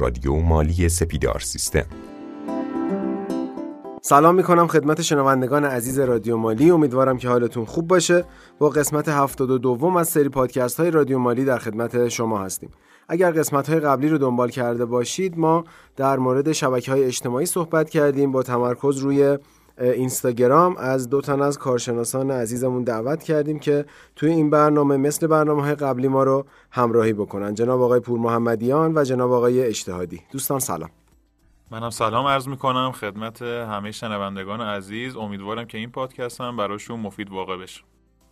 رادیو مالی سپیدار سیستم. سلام می‌کنم خدمت شنوندگان عزیز رادیو مالی. امیدوارم که حالتون خوب باشه. با قسمت 72 دوم از سری پادکست های رادیو مالی در خدمت شما هستیم. اگر قسمت های قبلی رو دنبال کرده باشید ما در مورد شبکه های اجتماعی صحبت کردیم با تمرکز روی اینستاگرام از دو تن از کارشناسان عزیزمون دعوت کردیم که توی این برنامه مثل برنامه های قبلی ما رو همراهی بکنن. جناب آقای پور محمدیان و جناب آقای اجتهادی دوستان سلام. منم سلام عرض می‌کنم. خدمت همه شنوندگان عزیز. امیدوارم که این پادکست هم براشون مفید واقع بشه.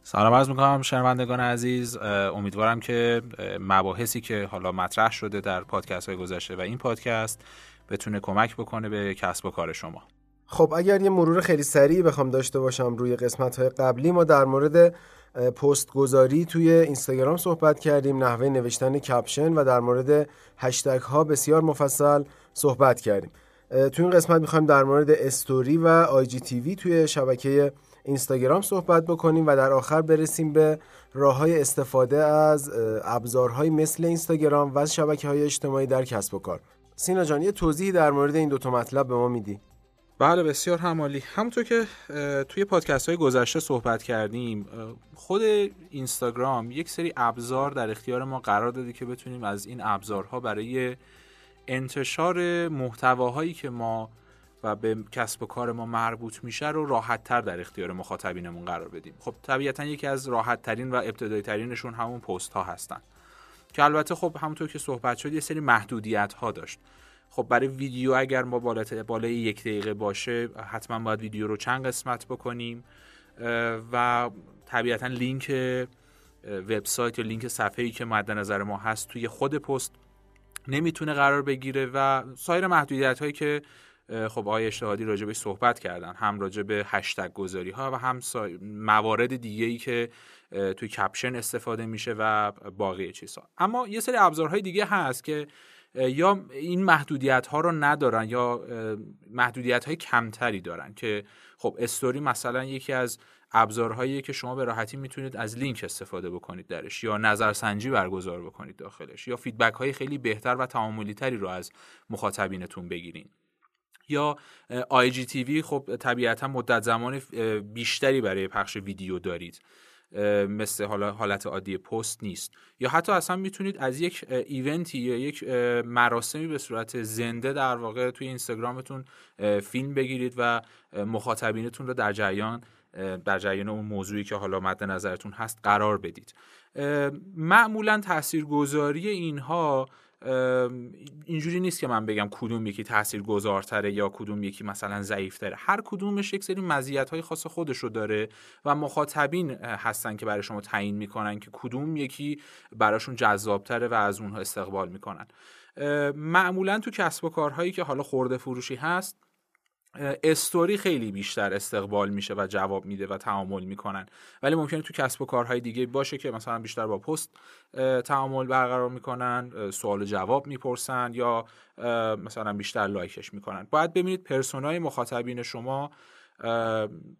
سلام عرض می‌کنم شنوندگان عزیز. امیدوارم که مباحثی که حالا مطرح شده در پادکست های گذشته و این پادکست بتونه کمک بکنه به کسب و کار شما. خب اگر یه مرور خیلی سریع بخوام داشته باشم روی قسمت های قبلی ما در مورد پست گذاری توی اینستاگرام صحبت کردیم نحوه نوشتن کپشن و در مورد هشتگ ها بسیار مفصل صحبت کردیم. توی این قسمت می‌خوایم در مورد استوری و آی جی تی وی توی شبکه اینستاگرام صحبت بکنیم و در آخر برسیم به راه های استفاده از ابزارهای مثل اینستاگرام و شبکه های اجتماعی در کسب و کار. سینا جان یه توضیحی در مورد این دو تا مطلب به ما میدی؟ بله بسیار همالی. همونطور که توی پادکست های گذشته صحبت کردیم خود اینستاگرام یک سری ابزار در اختیار ما قرار داده که بتونیم از این ابزارها برای انتشار محتواهایی که ما و به کسب و کار ما مربوط میشه رو راحت تر در اختیار مخاطبینمون قرار بدیم. خب طبیعتا یکی از راحت ترین و ابتدایی ترینشون همون پست ها هستن. که البته خب همونطور که صحبت شد یه سری محدودیت ها داشت. خب برای ویدیو اگر ما بالای یک دقیقه باشه حتما باید ویدیو رو چند قسمت بکنیم. و طبیعتا لینک وبسایت یا لینک صفحه ای که مد نظر ما هست توی خود پست نمی‌تونه قرار بگیره و سایر محدودیت هایی که خب آقای اشتهادی راجع صحبت کردن هم راجع به هشتگ گذاری ها و هم موارد دیگه ای که توی کپشن استفاده میشه و باقی چیزها. اما یه سری ابزارهای دیگه هست که یا این محدودیت ها رو ندارن یا محدودیت های کمتری دارن که خب استوری مثلا یکی از ابزارهایی که شما به راحتی می‌تونید از لینک استفاده بکنید درش یا نظرسنجی برگزار بکنید داخلش یا feedback های خیلی بهتر و تعاملی تری رو از مخاطبینتون بگیرین. یا IG خب طبیعتا مدت زمان بیشتری برای پخش ویدیو دارید. مثل حالا حالت عادی پست نیست. یا حتی اصلا می‌تونید از یک event ی یا یک مراسمی به صورت زنده در واقع توی اینستاگرامتون فیلم بگیرید و مخاطبینتون رو در جریان در جریان اون موضوعی که حالا مد نظرتون هست قرار بدید. معمولا تاثیرگذاری اینها اینجوری نیست که من بگم کدوم یکی تأثیر گذارتره یا کدوم یکی مثلا ضعیفتره. هر کدومش یک سری مزیت های خاص خودش رو داره و مخاطبین هستن که برای شما تعیین می‌کنن که کدوم یکی براشون جذابتره و از اونها استقبال می‌کنن. معمولا تو کسب و کارهایی که حالا خورده فروشی هست استوری خیلی بیشتر استقبال میشه و جواب میده و تعامل می‌کنن. ولی ممکنه تو کسب و کارهای دیگه باشه که مثلا بیشتر با پست تعامل برقرار می‌کنن سوال جواب می‌پرسن یا مثلا بیشتر لایکش می‌کنن. باید ببینید پرسونای مخاطبین شما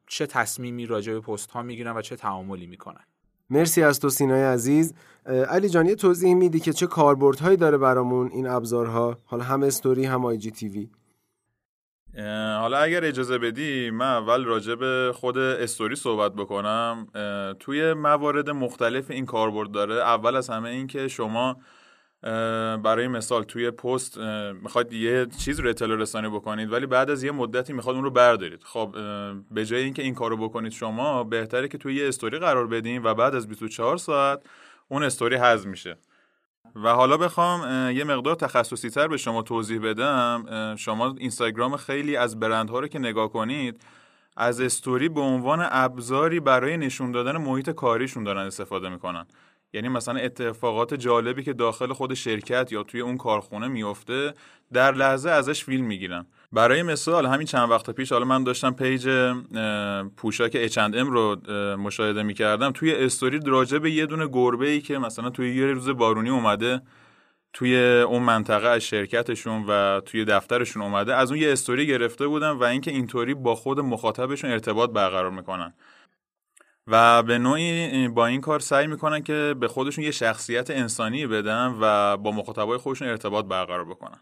چه تصمیمی راجع به پست ها می‌گیرن و چه تعاملی می‌کنن. مرسی از تو سینای عزیز. علی جان یه توضیح میدی که چه کاربردهایی داره برامون این ابزارها؟ حالا هم استوری هم آی جی تیوی حالا اگر اجازه بدی من اول راجع به خود استوری صحبت بکنم. توی موارد مختلف این کاربرد داره. اول از همه این که شما برای مثال توی پست می‌خواید یه چیز رو اطلاع رسانی بکنید ولی بعد از یه مدتی می‌خواد اون رو بردارید. خب به جای اینکه این کارو بکنید شما بهتره که توی یه استوری قرار بدین و بعد از 24 ساعت اون استوری حذف میشه. و حالا بخوام یه مقدار تخصصی تر به شما توضیح بدم. شما اینستاگرام خیلی از برندها رو که نگاه کنید از استوری به عنوان ابزاری برای نشون دادن محیط کاریشون دارن استفاده می‌کنن. یعنی مثلا اتفاقات جالبی که داخل خود شرکت یا توی اون کارخونه میفته در لحظه ازش فیلم می‌گیرن. برای مثال همین چند وقت پیش حالا من داشتم page پوشاک H&M رو مشاهده می‌کردم. توی استوری راجع به یه دونه گربه ای که مثلا توی یه روز بارونی اومده توی اون منطقه از شرکتشون و توی دفترشون اومده از اون یه استوری گرفته بودن و اینکه اینطوری با خود مخاطبشون ارتباط برقرار می‌کنن. و به نوعی با این کار سعی می‌کنن که به خودشون یه شخصیت انسانی بدن و با مخاطبای خودشون ارتباط برقرار بکنن.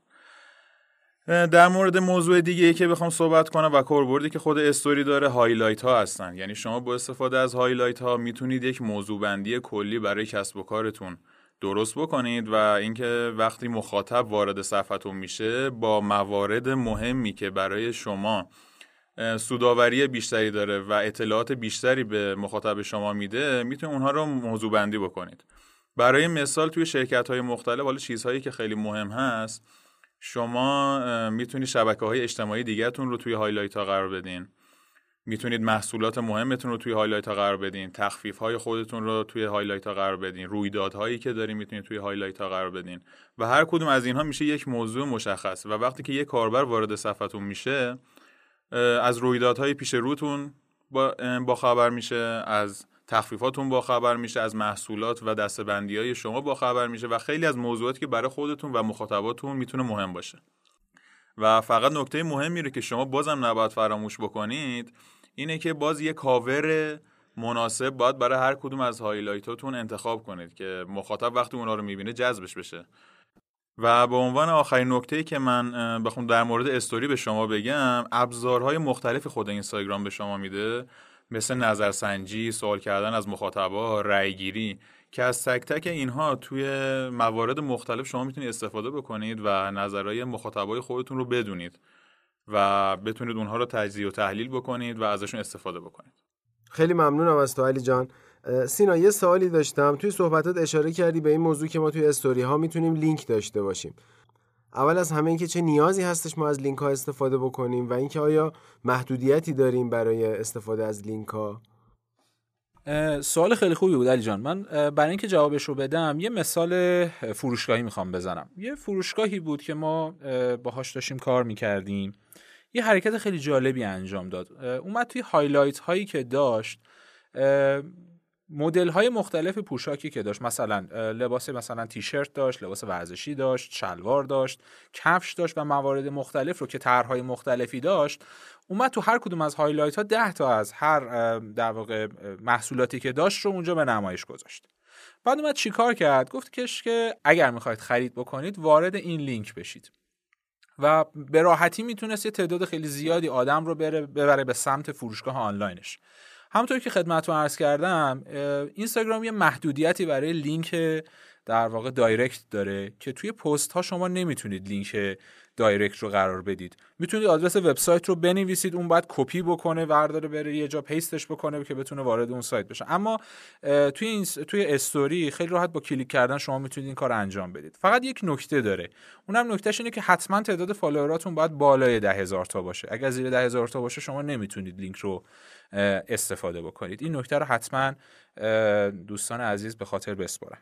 در مورد موضوع دیگه ای که بخوام صحبت کنم و کاربردی که خود استوری داره highlight ها هستن. یعنی شما با استفاده از highlight ها می‌تونید یک موضوع بندی کلی برای کسب و کارتون درست بکنید و اینکه وقتی مخاطب وارد صفحتون میشه با موارد مهمی که برای شما سوداوری بیشتری داره و اطلاعات بیشتری به مخاطب شما میده می‌تونید اونها رو موضوع بندی بکنید. برای مثال توی شرکت های مختلف حالا چیزهایی که خیلی مهم هست شما می‌تونید شبکه های اجتماعی دیگهتون رو توی highlight ها قرار بدین. می‌تونید محصولات مهمتون رو توی highlight ها قرار بدین. تخفیف های خودتون رو توی highlight ها قرار بدین. رویدادهایی که دارین می‌تونید توی highlight ها قرار بدین. و هر کدوم از اینها میشه یک موضوع مشخص. و وقتی که یک کاربر وارد صفحتون میشه از رویدادهای پیش روتون با خبر میشه از تخفیفاتون با خبر میشه از محصولات و دسته‌بندی های شما با خبر میشه و خیلی از موضوعاتی که برای خودتون و مخاطباتون می‌تونه مهم باشه. و فقط نکته مهمی رو که شما بازم نباید فراموش بکنید اینه که باز یه کاور مناسب باید برای هر کدوم از highlight اتون انتخاب کنید که مخاطب وقتی اونا رو می‌بینه جذبش بشه. و به عنوان آخرین نکته که من بخوام در مورد استوری به شما بگم ابزارهای مختلف خود اینستاگرام به شما میده. مثل نظرسنجی، سوال کردن از مخاطبا، رأیگیری که از تک تک اینها توی موارد مختلف شما می‌تونید استفاده بکنید و نظرهای مخاطبای خودتون رو بدونید و بتونید اونها رو تجزیه و تحلیل بکنید و ازشون استفاده بکنید. خیلی ممنونم از تو علی جان. سینا یه سوالی داشتم. توی صحبتات اشاره کردی به این موضوع که ما توی استوری ها می‌تونیم لینک داشته باشیم. اول از همه اینکه چه نیازی هستش ما از لینک ها استفاده بکنیم و اینکه آیا محدودیتی داریم برای استفاده از لینک ها سوال خیلی خوبی بود علی جان. من برای اینکه جوابش رو بدم یه مثال فروشگاهی می‌خوام بزنم. یه فروشگاهی بود که ما باهاش داشتیم کار می‌کردیم. یه حرکت خیلی جالبی انجام داد. اومد توی هایلایت هایی که داشت. مدل های مختلف پوشاکی که داشت مثلا لباس مثلا تیشرت داشت لباس ورزشی داشت شلوار داشت کفش داشت و موارد مختلف رو که طرحهای مختلفی داشت اومد تو هر کدوم از highlight ها ده تا از هر در واقع محصولاتی که داشت رو اونجا به نمایش گذاشت. بعد اومد چیکار کرد؟ گفت که اگر می‌خواید خرید بکنید وارد این لینک بشید. و به راحتی می‌تونست یه تعداد خیلی زیادی آدم رو بره ببره به سمت فروشگاه آنلاینش. همونطور که خدمتتون عرض کردم اینستاگرام یه محدودیتی برای لینک در واقع direct داره که توی پست ها شما نمی‌تونید لینک direct رو قرار بدید. می‌تونید آدرس وبسایت رو بنویسید اون بعد کپی بکنه ورداره بره یه جا paste ش بکنه که بتونه وارد اون سایت بشه. اما توی این توی استوری خیلی راحت با کلیک کردن شما می‌تونید این کار انجام بدید. فقط یک نکته داره. اونم نکتهش اینه که حتما تعداد follower اتون باید بالای ده هزار تا باشه. اگر زیر ده هزار تا باشه شما نمی‌تونید لینک رو استفاده بکنید. این نکته رو حتما دوستان عزیز به خاطر بسپارن.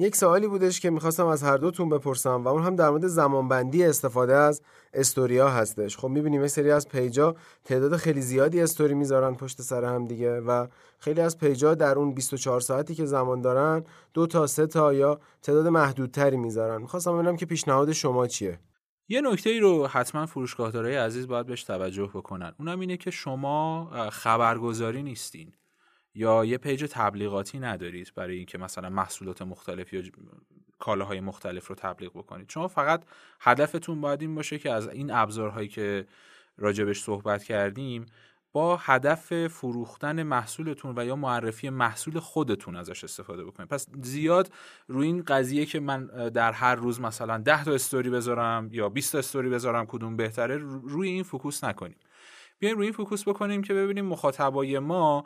یک سوالی بودش که می‌خواستم از هر دوتون بپرسم و اون هم در مورد زمانبندی استفاده از استوریا هستش. خب می‌بینیم یه سری از پیجا تعداد خیلی زیادی استوری می‌ذارن پشت سر هم دیگه و خیلی از پیجا در اون 24 ساعتی که زمان دارن دو تا سه تا یا تعداد محدودتری می‌ذارن. می‌خواستم ببینم که پیشنهاد شما چیه؟ یه نکته ای رو حتما فروشگاهدارای عزیز باید بهش توجه بکنن. اونم اینه که شما خبرگزاری نیستین. یا یه پیج تبلیغاتی ندارید برای اینکه مثلا محصولات مختلف یا کالاهای مختلف رو تبلیغ بکنید؟ شما فقط هدفتون باید این باشه که از این ابزارهایی که راجبش صحبت کردیم با هدف فروختن محصولتون و یا معرفی محصول خودتون ازش استفاده بکنید. پس زیاد روی این قضیه که من در هر روز مثلا 10 تا استوری بذارم یا 20 تا استوری بذارم کدوم بهتره روی این focus نکنیم. بیایم روی این فوکوس بکنیم که ببینیم مخاطبای ما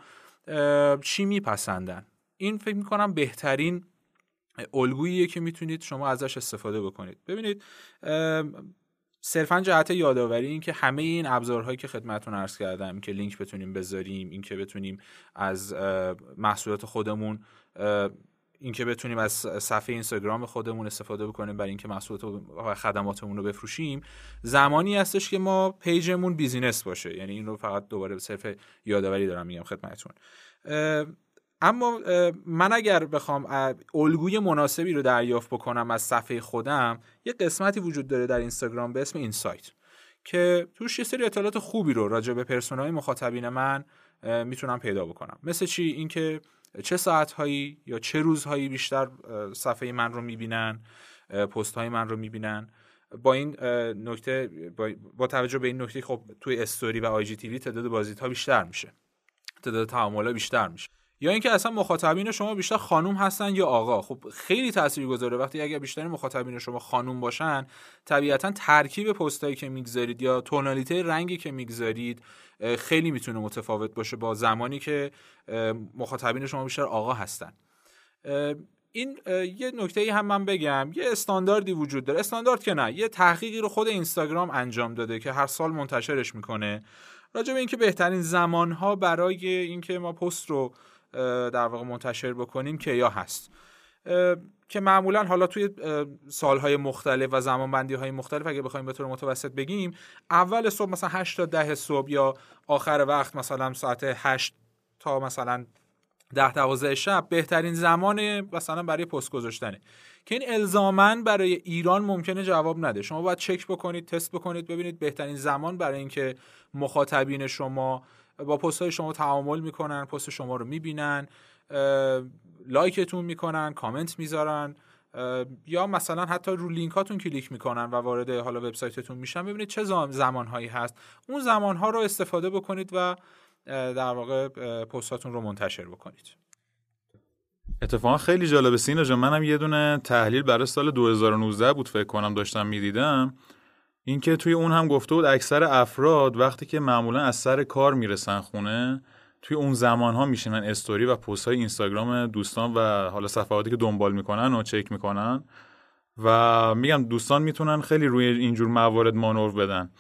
چی میپسندن؟ این فکر می‌کنم بهترین الگوییه که می‌تونید شما ازش استفاده بکنید. ببینید صرفا جهت یادآوری این که همه این ابزارهایی که خدمتتون عرض کردم که لینک بتونیم بذاریم این که بتونیم از محصولات خودمون اینکه بتونیم از صفحه اینستاگرام خودمون استفاده بکنیم برای اینکه محصولات و خدماتمون رو بفروشیم زمانی هستش که ما پیجمون business باشه. یعنی این رو فقط دوباره صرف یادآوری دارم میگم خدمتتون. اما من اگر بخوام الگوی مناسبی رو دریافت بکنم از صفحه خودم یه قسمتی وجود داره در اینستاگرام به اسم insight که توش یه سری اطلاعات خوبی رو راجع به persona ی مخاطبین من می‌تونم پیدا بکنم. مثل چی؟ اینکه چه ساعتهایی یا چه روزهایی بیشتر صفحه من رو می‌بینن پست های من رو می‌بینن؟ با این نکته با, توجه به این نکته خب توی استوری و آی جی تیوی تعداد بازدیدها بیشتر میشه. تعداد تعاملات بیشتر میشه. یا اینکه اصلا مخاطبین شما بیشتر خانوم هستن یا آقا؟ خب خیلی گذاره وقتی اگر بیشتر مخاطبین شما خانوم باشن طبیعتا ترکیب پستایی که می‌گذارید یا تونالیته رنگی که می‌گذارید خیلی می‌تونه متفاوت باشه با زمانی که مخاطبین شما بیشتر آقا هستن. این یه نکته ای هم من بگم. یه استانداردی وجود داره. استاندارد که نه یه تحقیقی رو خود اینستاگرام انجام داده که هر سال منتشرش می‌کنه. راجع به اینکه بهترین زمانها برای اینکه ما پست رو در واقع منتشر بکنیم که یا هست. که معمولا حالا توی سالهای مختلف و زمانبندی های مختلف اگه بخوایم به طور متوسط بگیم اول صبح مثلا 8 تا 10 صبح یا آخر وقت مثلا ساعت 8 تا مثلا 10 12 شب بهترین زمان مثلا برای پست گذاشتنه. که این الزاما برای ایران ممکنه جواب نده. شما باید چک بکنید تست بکنید ببینید بهترین زمان برای اینکه مخاطبین شما با پست های شما تعامل می‌کنن پست شما رو می‌بینن like تون می‌کنن کامنت می‌ذارن یا مثلا حتی رو لینکاتون کلیک می‌کنن و وارد حالا وبسایتتون میشن. ببینید چه زمانهایی هست. اون زمانها رو استفاده بکنید و در واقع پستاتون رو منتشر بکنید. اتفاقا خیلی جالبه. سینا جان منم یه دونه تحلیل برای سال 2019 بود فکر کنم داشتم می‌دیدم. اینکه توی اون هم گفته بود اکثر افراد وقتی که معمولا از سر کار می‌رسن خونه توی اون زمان ها میشینن استوری و پست های اینستاگرام دوستان و حالا صفحاتی که دنبال می‌کنن و چک می‌کنن و میگم دوستان می‌تونن خیلی روی اینجور موارد مانور بدن.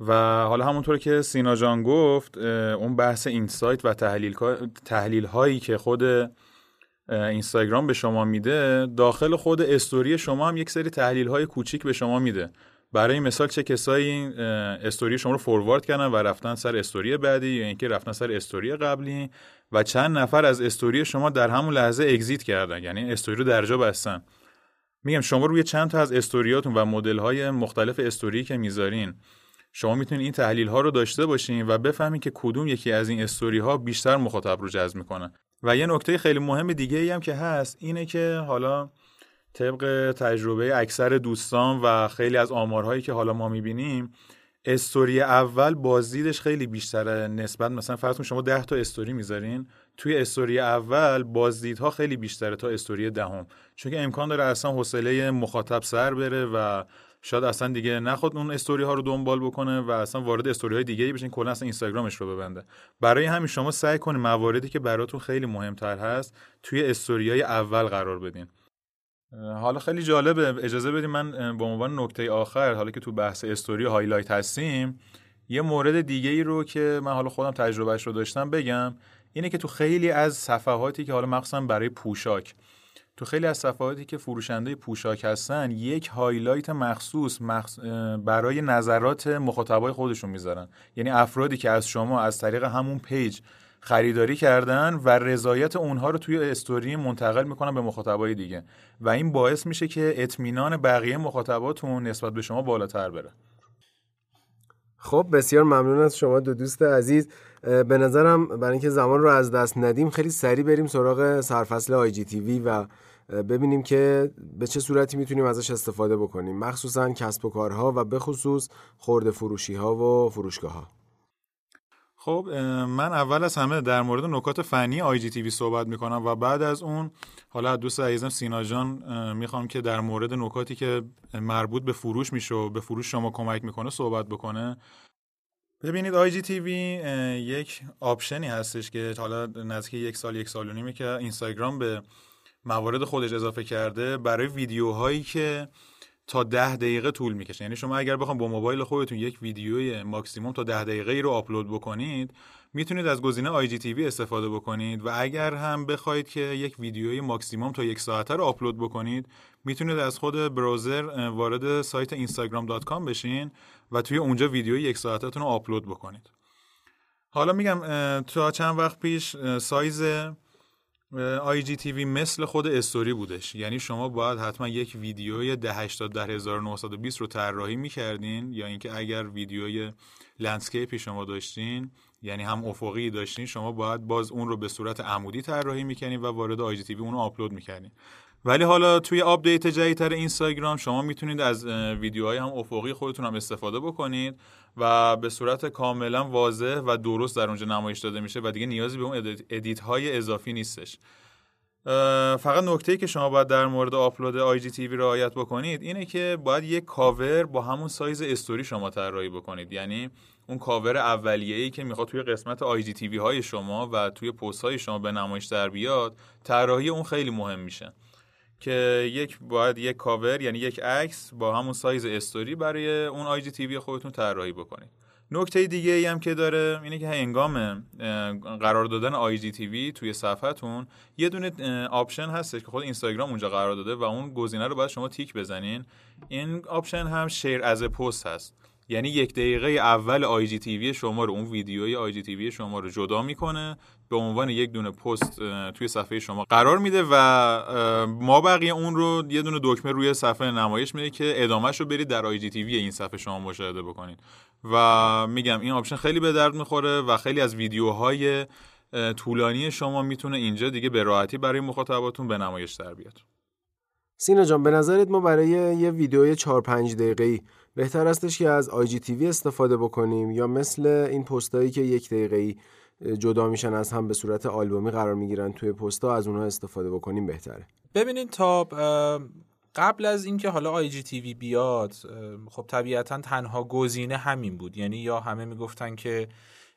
و حالا همونطور که سینا جان گفت اون بحث اینسایت و تحلیل, تحلیل هایی که خود اینستاگرام به شما میده داخل خود استوری شما هم یک سری تحلیل های کوچیک به شما میده. برای مثال چه کسایی این استوری شما رو فوروارد کردن و رفتن سر استوری بعدی یا اینکه رفتن سر استوری قبلی و چند نفر از استوری شما در همون لحظه اگزییت کردن یعنی استوری رو درجا بستن. میگم شما روی چند تا از استوریاتون و مدل های مختلف استوری که می‌ذارین شما می‌تونید این تحلیل ها رو داشته باشین و بفهمین که کدوم یکی از این استوری ها بیشتر مخاطب رو جذب می‌کنه. و یه نکته خیلی مهم دیگه ای هم که هست اینه که حالا طبق تجربه اکثر دوستان و خیلی از آمارهایی که حالا ما می‌بینیم استوری اول بازدیدش خیلی بیشتره نسبت مثلا فرض کن شما 10 تا استوری می‌ذارین توی استوری اول بازدیدها خیلی بیشتره تا استوری دهم. چون که امکان داره اصلا حوصله مخاطب سر بره و شاید اصلا دیگه نخواد اون استوری ها رو دنبال بکنه و اصلا وارد استوری های دیگه بشین کلا اصلا اینستاگرامش رو ببنده. برای همین شما سعی کنید مواردی که براتون خیلی مهمتر هست توی استوری های اول قرار بدین. حالا خیلی جالبه. اجازه بدیم من به عنوان نکته آخر حالا که تو بحث استوری highlight هستیم یه مورد دیگه ای رو که من حالا خودم تجربهش رو داشتم بگم. اینه که تو خیلی از صفحاتی که حالا مخصوصا برای پوشاک تو خیلی از صفحاتی که فروشنده پوشاک هستن یک highlight مخصوص برای نظرات مخاطبای خودشون می‌ذارن. یعنی افرادی که از شما از طریق همون پیج خریداری کردن و رضایت اونها رو توی استوری منتقل می‌کنن به مخاطبای دیگه. و این باعث میشه که اطمینان بقیه مخاطباتون نسبت به شما بالاتر بره. خب بسیار ممنون از شما دو دوست عزیز. به نظرم برای اینکه زمان رو از دست ندیم خیلی سریع بریم سراغ سرفصل آی جی تی وی و ببینیم که به چه صورتی می‌تونیم ازش استفاده بکنیم. مخصوصا کسب و کارها و به خصوص خورده فروشی ها و فروشگاه ها خب من اول از همه در مورد نکات فنی آی جی وی صحبت می‌کنم و بعد از اون حالا دوست عزیزم سینا جان می‌خوام که در مورد نکاتی که مربوط به فروش میشه و به فروش شما کمک می‌کنه صحبت بکنه. ببینید IGTV یک option ی هستش که حالا نزدیک یک سال یک سال و نیمه که اینستاگرام به موارد خودش اضافه کرده برای ویدیوهایی که تا ده دقیقه طول می‌کشه. یعنی شما اگر بخوام با موبایل خودتون یک ویدیوی ماکسیموم تا ده دقیقه ای رو آپلود بکنید می‌تونید از گزینه IGTV استفاده بکنید و اگر هم بخواید که یک ویدیوی ماکسیموم تا یک ساعته رو آپلود بکنید می‌تونید از خود browser وارد سایت instagram.com بشین و توی اونجا ویدیوی یک ساعتتون رو آپلود بکنید. حالا میگم تا چند وقت پیش size IGTV مثل خود استوری بودش. یعنی شما باید حتما یک ویدیوی 1080 1920 رو طراحی می‌کردین یا اینکه اگر ویدیوی landscape ی شما داشتین یعنی هم افقی داشتین شما باید باز اون رو به صورت عمودی طراحی می‌کنین و وارد IGTV اون رو آپلود می‌کردین. ولی حالا توی update جدیدتر اینستاگرام شما می‌تونید از ویدیوهای هم افقی خودتون هم استفاده بکنید و به صورت کاملا واضح و درست در اونجا نمایش داده میشه و دیگه نیازی به اون edit های اضافی نیستش. فقط نکته که شما باید در مورد آپلود IGTV رعایت بکنید اینه که باید یک کاور با همون سایز استوری شما طراحی بکنید. یعنی اون کاور اولیه‌ای که می‌خواد توی قسمت IGTV های شما و توی پست های شما به نمایش در بیاد طراحی اون خیلی مهم میشه. که یک باید یک کاور یعنی یک عکس با همون سایز استوری برای اون IGTV خودتون طراحی بکنید. نکته دیگه ای هم که داره اینه که هنگام قرار دادن IGTV توی صفحتون یه دونه option هستش که خود اینستاگرام اونجا قرار داده و اون گزینه رو باید شما تیک بزنین. این option هم share از پست هست. یعنی یک دقیقه اول IGTV شما رو اون ویدیوی IGTV شما رو جدا می‌کنه به عنوان یک دونه پست توی صفحه شما قرار میده و ما بقیه اون رو یه دونه دکمه روی صفحه نمایش میده که ادامهش رو برید در IGTV این صفحه شما مشاهده بکنید. و میگم این option خیلی به درد می‌خوره و خیلی از ویدیوهای طولانی شما می‌تونه اینجا دیگه به راحتی برای مخاطباتون به نمایش در بیاد. سینا جان به نظرت ما برای یه ویدیوی 4 5 دقیقه‌ای بهتر استش که از آی جی تیوی استفاده بکنیم یا مثل این پستایی که یک دقیقه‌ای جدا میشن از هم به صورت آلبومی قرار می‌گیرن توی پستا از اونها استفاده بکنیم بهتره. ببینین تا قبل از اینکه حالا IGTV بیاد خب طبیعتا تنها گزینه همین بود. یعنی یا همه می‌گفتن که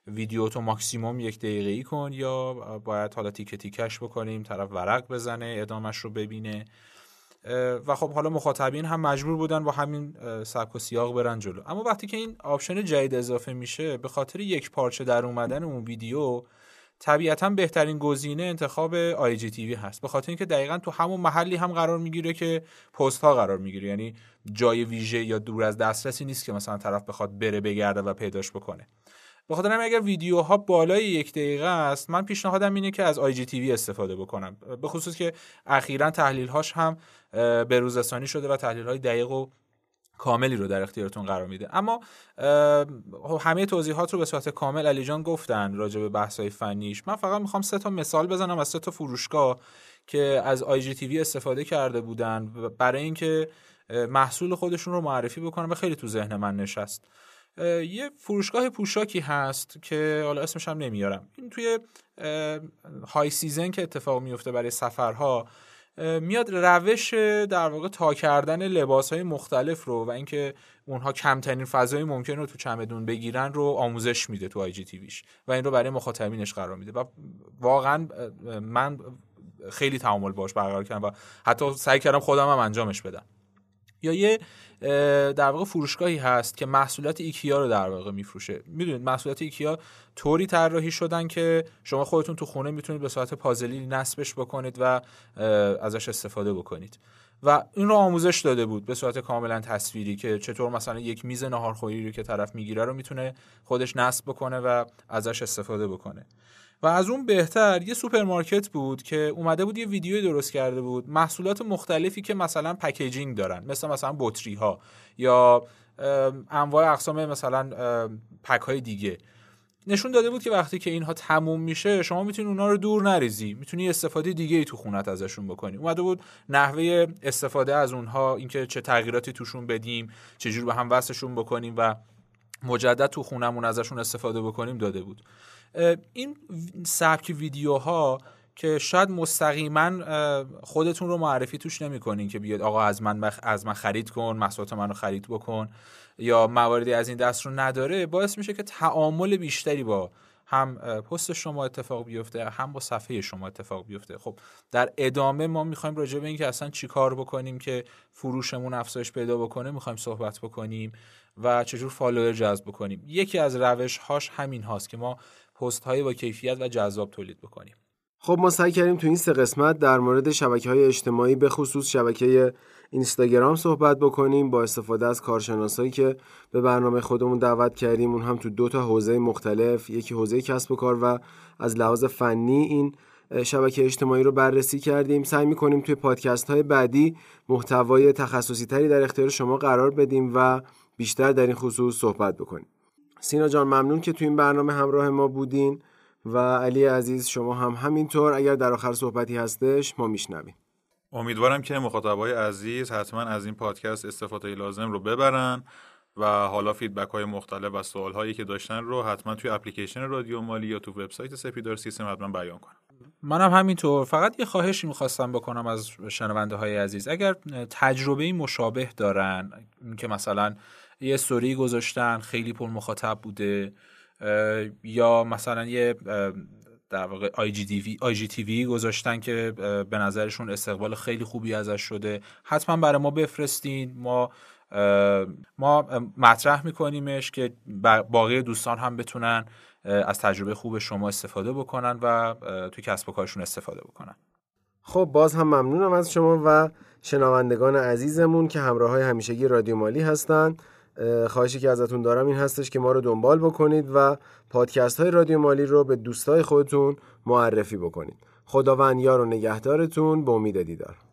ویدیو تو ماکسیموم یک دقیقه ای کن یا باید حالا تیکه تیکش بکنیم طرف ورق بزنه ادامش رو ببینه. و خب حالا مخاطبین هم مجبور بودن با همین سبک و سیاق برن جلو. اما وقتی که این option جدید اضافه میشه به خاطر یک پارچه در اومدن اون ویدیو طبیعتا بهترین گزینه انتخاب آی جی تیوی هست. به خاطر اینکه دقیقا تو همون محلی هم قرار می‌گیره که پست ها قرار می‌گیره. یعنی جای ویژه یا دور از دسترسی نیست که مثلا طرف بخواد بره بگرده و پیداش بکنه. به خاطر همین اگر ویدیوها بالای یک دقیقه است من پیشنهادم اینه که از آی جی تیوی استفاده بکنم. به خصوص که اخیرا تحلیل هاش هم به روزرسانی شده و تحلیل های دقیق و کاملی رو در اختیارتون قرار میده. اما همه توضیحات رو به صورت کامل علی جان گفتن راجع به بحث های فنیش. من فقط می‌خوام سه تا مثال بزنم از سه تا فروشگاه که از آی جی تیوی استفاده کرده بودن برای اینکه محصول خودشون رو معرفی بکنن و خیلی تو ذهن من نشست. یه فروشگاه پوشاکی هست که حالا اسمش هم نمیارم. این توی high season که اتفاق میفته برای سفرها میاد روش در واقع تا کردن لباس های مختلف رو و اینکه اونها کمترین فضای ممکن رو تو چمدون بگیرن رو آموزش میده تو IGTV یش و این رو برای مخاطبینش قرار میده. و واقعا من خیلی تعامل باش برقرار کردم و حتی سعی کردم خودم هم انجامش بدم. یا یه در واقع فروشگاهی هست که محصولات ایکیا رو در واقع میفروشه. می‌دونید محصولات ایکیا طوری طراحی شدن که شما خودتون تو خونه می‌تونید به صورت پازلی نصبش بکنید و ازش استفاده بکنید. و این رو آموزش داده بود به صورت کاملا تصویری که چطور مثلا یک میز ناهارخوری رو که طرف می‌گیره رو می‌تونه خودش نصب بکنه و ازش استفاده بکنه. و از اون بهتر یه سوپرمارکت بود که اومده بود یه ویدیو درست کرده بود محصولات مختلفی که مثلا packaging دارن مثل مثلا بطری ها یا انواع اقسام مثلا pack های دیگه. نشون داده بود که وقتی که اینها تموم میشه شما می‌تونی اونا رو دور نریزی می‌تونی استفاده دیگه ای تو خونت ازشون بکنی. اومده بود نحوه استفاده از اونها اینکه چه تغییراتی توشون بدیم چجور به هم وصلشون بکنیم و مجدد تو خونمون ازشون استفاده بکنیم داده بود. این سبک ویدیوها که شاید مستقیما خودتون رو معرفی توش نمی‌کنین که بیاد آقا از من بخ... از من خرید کن محصولات منو خرید بکن یا مواردی از این دست رو نداره. باعث میشه که تعامل بیشتری با هم پست شما اتفاق بیفته هم با صفحه شما اتفاق بیفته. خب در ادامه ما می‌خوایم راجع به اینکه اصلا چی کار بکنیم که فروشمون افزایش پیدا بکنه می‌خوایم صحبت بکنیم و چجور فالوور جذب بکنیم. یکی از روش هاش همین هاست که ما پست های با کیفیت و جذاب تولید بکنیم. خب ما سعی کردیم تو این سه قسمت در مورد شبکه های اجتماعی به خصوص شبکه اینستاگرام صحبت بکنیم با استفاده از کارشناسایی که به برنامه خودمون دعوت کردیم. اون هم تو دو تا حوزه مختلف یکی حوزه کسب و کار و از لحاظ فنی این شبکه اجتماعی رو بررسی کردیم. سعی می‌کنیم توی پادکست های بعدی محتوای تخصصی تری در اختیار شما قرار بدیم و بیشتر در این خصوص صحبت بکنیم. سینا جان ممنون که تو این برنامه همراه ما بودین و علی عزیز شما هم همینطور. اگر در آخر صحبتی هستش ما میشنویم. امیدوارم که مخاطبای عزیز حتما از این پادکست استفاده لازم رو ببرن و حالا فیدبک های مختلف و سوال هایی که داشتن رو حتما توی اپلیکیشن رادیو مالی یا تو وبسایت سپیدار سیستم حتما بیان کنم منم همینطور. فقط یه خواهشی می‌خواستم بکنم از شنونده های عزیز. اگر تجربه مشابه دارن که مثلا یه استوری گذاشتن خیلی پر مخاطب بوده یا مثلا یه در واقع آی جی تی وی گذاشتن که به نظرشون استقبال خیلی خوبی ازش شده. حتما برای ما بفرستین. ما ما مطرح میکنیمش که باقی دوستان هم بتونن از تجربه خوب شما استفاده بکنن و تو کسب و کارشون استفاده بکنن. خب باز هم ممنونم از شما و شنوندگان عزیزمون که همراه های همیشگی رادیو مالی هستند خواهشی که ازتون دارم این هستش که ما رو دنبال بکنید و پادکست های رادیو مالی رو به دوستای خودتون معرفی بکنید. خداوند یار و نگهدارتون به امید دیدار.